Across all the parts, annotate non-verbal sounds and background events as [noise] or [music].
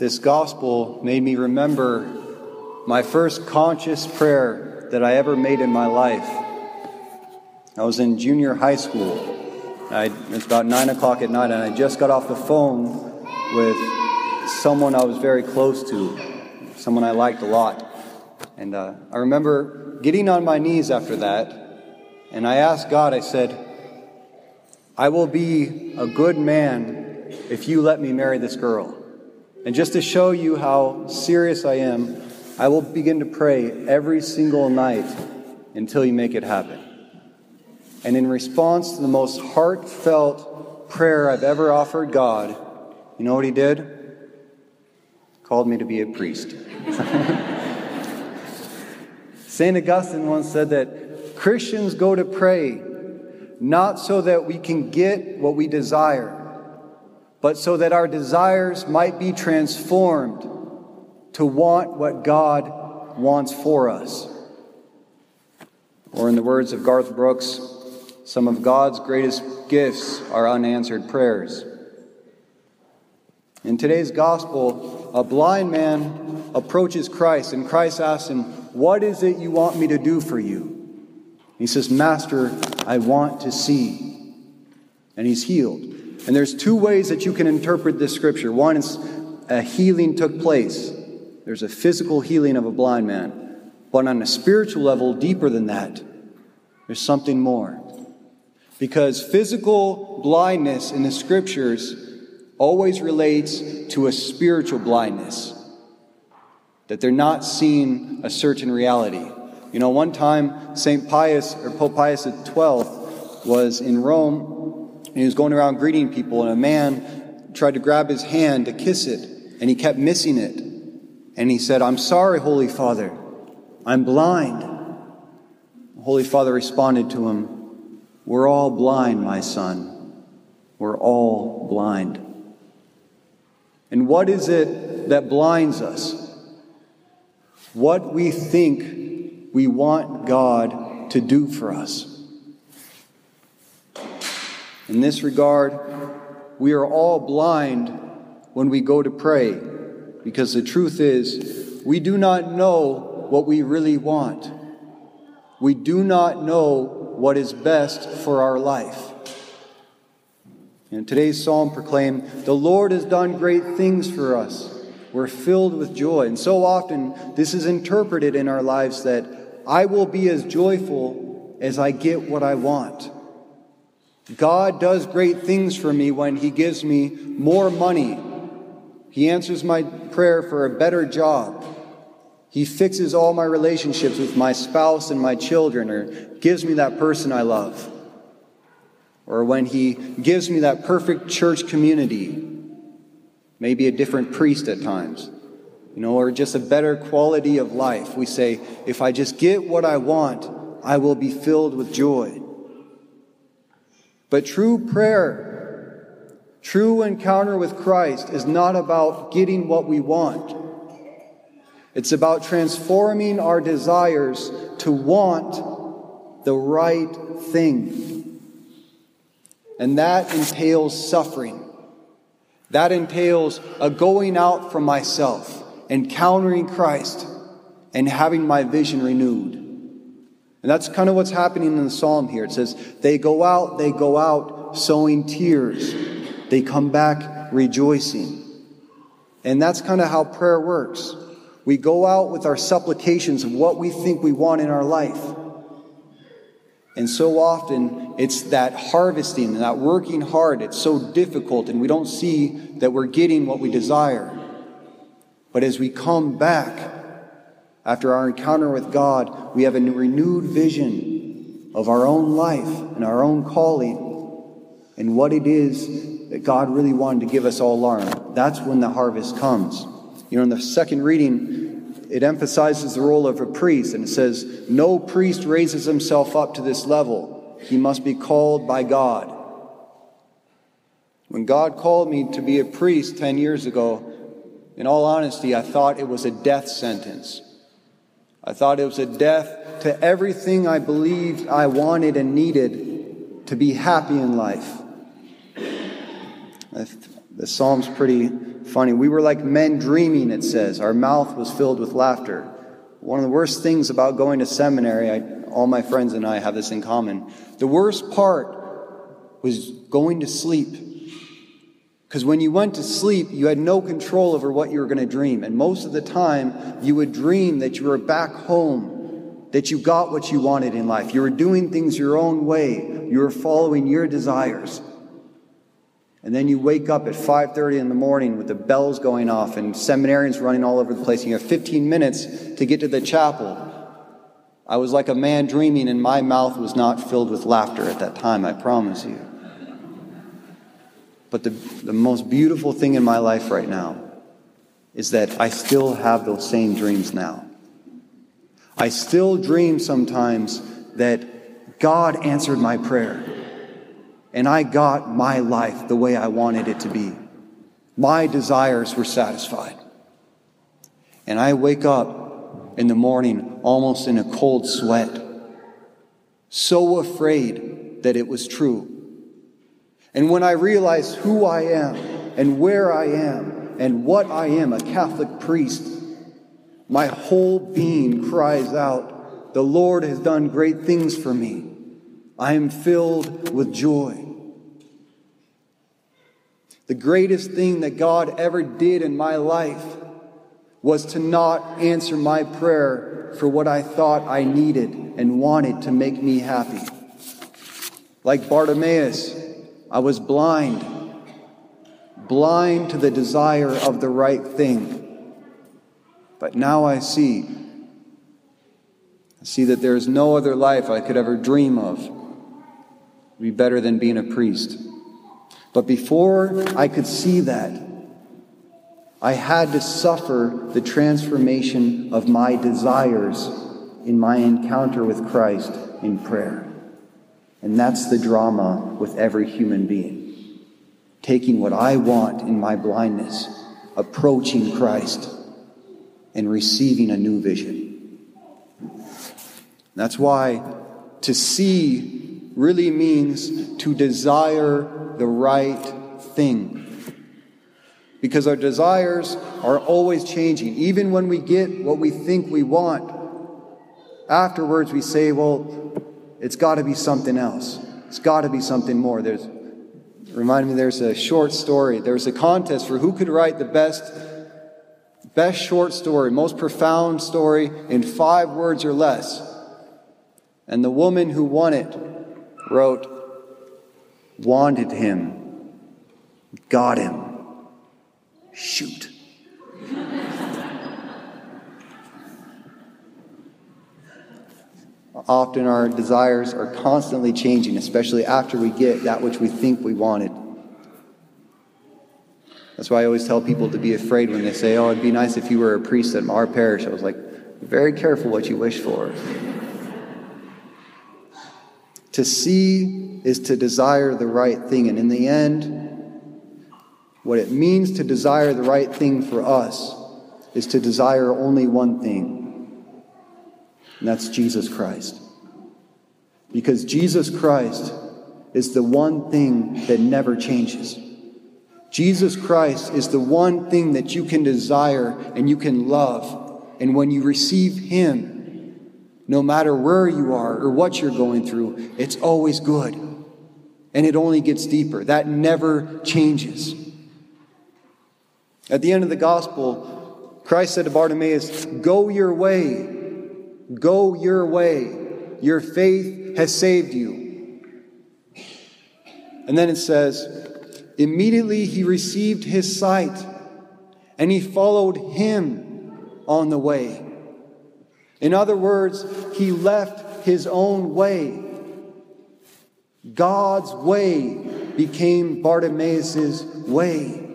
this gospel made me remember my first conscious prayer that I ever made in my life. I was in junior high school. I, it was about 9 o'clock at night, and I just got off the phone with someone I was very close to, someone I liked a lot. And uh, I remember getting on my knees after that, and I asked God, I said, I will be a good man if you let me marry this girl. And just to show you how serious I am, I will begin to pray every single night until you make it happen. And in response to the most heartfelt prayer I've ever offered God, you know what he did? Called me to be a priest. [laughs] St. Augustine once said that Christians go to pray not so that we can get what we desire, but so that our desires might be transformed to want what God wants for us. Or, in the words of Garth Brooks, some of God's greatest gifts are unanswered prayers. In today's gospel, a blind man approaches Christ, and Christ asks him, What is it you want me to do for you? He says, Master, I want to see. And he's healed. And there's two ways that you can interpret this scripture. One is a healing took place, there's a physical healing of a blind man. But on a spiritual level, deeper than that, there's something more. Because physical blindness in the scriptures always relates to a spiritual blindness, that they're not seeing a certain reality. You know, one time St. Pius, or Pope Pius XII, was in Rome, and he was going around greeting people, and a man tried to grab his hand to kiss it, and he kept missing it. And he said, I'm sorry, Holy Father, I'm blind. The Holy Father responded to him, We're all blind, my son. We're all blind. And what is it that blinds us? What we think we want God to do for us. In this regard, we are all blind when we go to pray, because the truth is, we do not know what we really want. We do not know what is best for our life. And today's psalm proclaimed, The Lord has done great things for us. We're filled with joy. And so often, this is interpreted in our lives that I will be as joyful as I get what I want. God does great things for me when He gives me more money. He answers my prayer for a better job. He fixes all my relationships with my spouse and my children, or gives me that person I love or when He gives me that perfect church community, maybe a different priest at times, you know, or just a better quality of life. We say, if I just get what I want, I will be filled with joy. But true prayer, true encounter with Christ is not about getting what we want. It's about transforming our desires to want the right thing. And that entails suffering. That entails a going out from myself, encountering Christ, and having my vision renewed. And that's kind of what's happening in the psalm here. It says, They go out, they go out sowing tears, they come back rejoicing. And that's kind of how prayer works. We go out with our supplications of what we think we want in our life. And so often it's that harvesting and that working hard. It's so difficult, and we don't see that we're getting what we desire. But as we come back after our encounter with God, we have a renewed vision of our own life and our own calling and what it is that God really wanted to give us all learn. That's when the harvest comes. You know, in the second reading, it emphasizes the role of a priest, and it says, No priest raises himself up to this level. He must be called by God. When God called me to be a priest 10 years ago, in all honesty, I thought it was a death sentence. I thought it was a death to everything I believed I wanted and needed to be happy in life. The Psalm's pretty funny. We were like men dreaming, it says. Our mouth was filled with laughter. One of the worst things about going to seminary, I, all my friends and I have this in common. The worst part was going to sleep. Because when you went to sleep, you had no control over what you were going to dream. And most of the time, you would dream that you were back home, that you got what you wanted in life. You were doing things your own way. You were following your desires. And then you wake up at 5:30 in the morning with the bells going off and seminarians running all over the place. And you have 15 minutes to get to the chapel. I was like a man dreaming, and my mouth was not filled with laughter at that time, I promise you. But the, the most beautiful thing in my life right now is that I still have those same dreams now. I still dream sometimes that God answered my prayer and I got my life the way I wanted it to be. My desires were satisfied. And I wake up in the morning almost in a cold sweat, so afraid that it was true and when I realize who I am and where I am and what I am, a Catholic priest, my whole being cries out, The Lord has done great things for me. I am filled with joy. The greatest thing that God ever did in my life was to not answer my prayer for what I thought I needed and wanted to make me happy. Like Bartimaeus, I was blind, blind to the desire of the right thing. But now I see. I see that there is no other life I could ever dream of. Be better than being a priest. But before I could see that, I had to suffer the transformation of my desires in my encounter with Christ in prayer. And that's the drama with every human being. Taking what I want in my blindness, approaching Christ, and receiving a new vision. That's why to see really means to desire the right thing. Because our desires are always changing. Even when we get what we think we want, afterwards we say, well, it's got to be something else. It's got to be something more. There's, remind me, there's a short story. There was a contest for who could write the best, best short story, most profound story in five words or less. And the woman who won it wrote, wanted him, got him. Shoot. Often our desires are constantly changing, especially after we get that which we think we wanted. That's why I always tell people to be afraid when they say, Oh, it'd be nice if you were a priest at our parish. I was like, very careful what you wish for. [laughs] to see is to desire the right thing. And in the end, what it means to desire the right thing for us is to desire only one thing and that's Jesus Christ. Because Jesus Christ is the one thing that never changes. Jesus Christ is the one thing that you can desire and you can love. And when you receive Him, no matter where you are or what you're going through, it's always good. And it only gets deeper. That never changes. At the end of the gospel, Christ said to Bartimaeus, Go your way. Go your way. Your faith has saved you. And then it says, Immediately he received his sight, and he followed him on the way. In other words, he left his own way. God's way became Bartimaeus' way.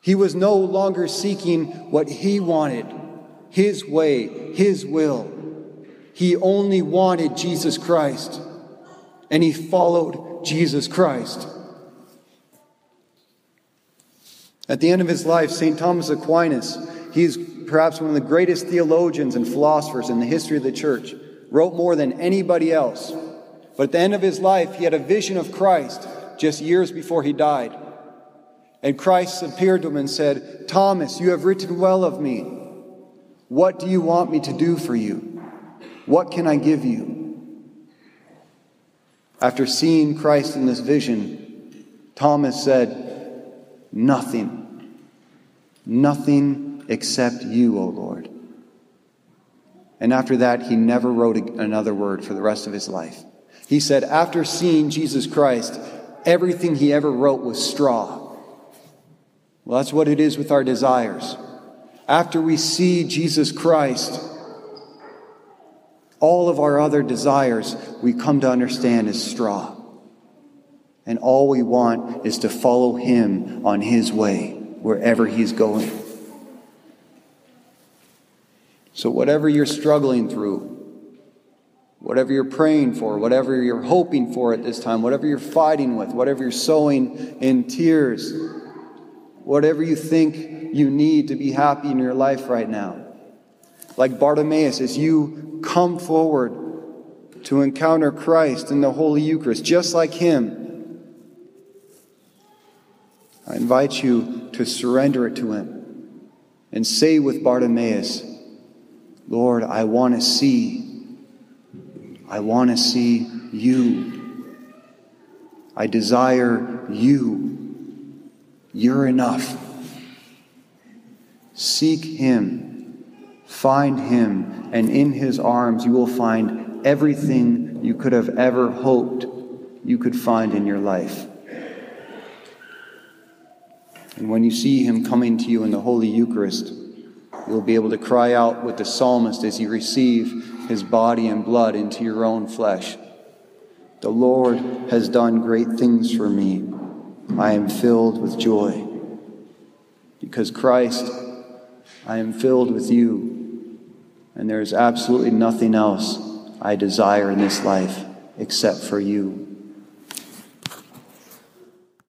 He was no longer seeking what he wanted his way, His will. He only wanted Jesus Christ, and he followed Jesus Christ. At the end of his life, St. Thomas Aquinas, he is perhaps one of the greatest theologians and philosophers in the history of the church, wrote more than anybody else. But at the end of his life, he had a vision of Christ just years before he died. And Christ appeared to him and said, Thomas, you have written well of me. What do you want me to do for you? What can I give you? After seeing Christ in this vision, Thomas said, Nothing, nothing except you, O Lord. And after that, he never wrote another word for the rest of his life. He said, after seeing Jesus Christ, everything he ever wrote was straw. Well, that's what it is with our desires. After we see Jesus Christ, all of our other desires we come to understand is straw. And all we want is to follow him on his way, wherever he's going. So, whatever you're struggling through, whatever you're praying for, whatever you're hoping for at this time, whatever you're fighting with, whatever you're sowing in tears, whatever you think you need to be happy in your life right now. Like Bartimaeus, as you come forward to encounter Christ in the Holy Eucharist, just like him, I invite you to surrender it to him and say with Bartimaeus, Lord, I want to see. I want to see you. I desire you. You're enough. Seek Him, find Him, and in His arms you will find everything you could have ever hoped you could find in your life. And when you see Him coming to you in the Holy Eucharist, You'll be able to cry out with the psalmist as you receive his body and blood into your own flesh. The Lord has done great things for me. I am filled with joy. Because Christ, I am filled with you. And there is absolutely nothing else I desire in this life except for you.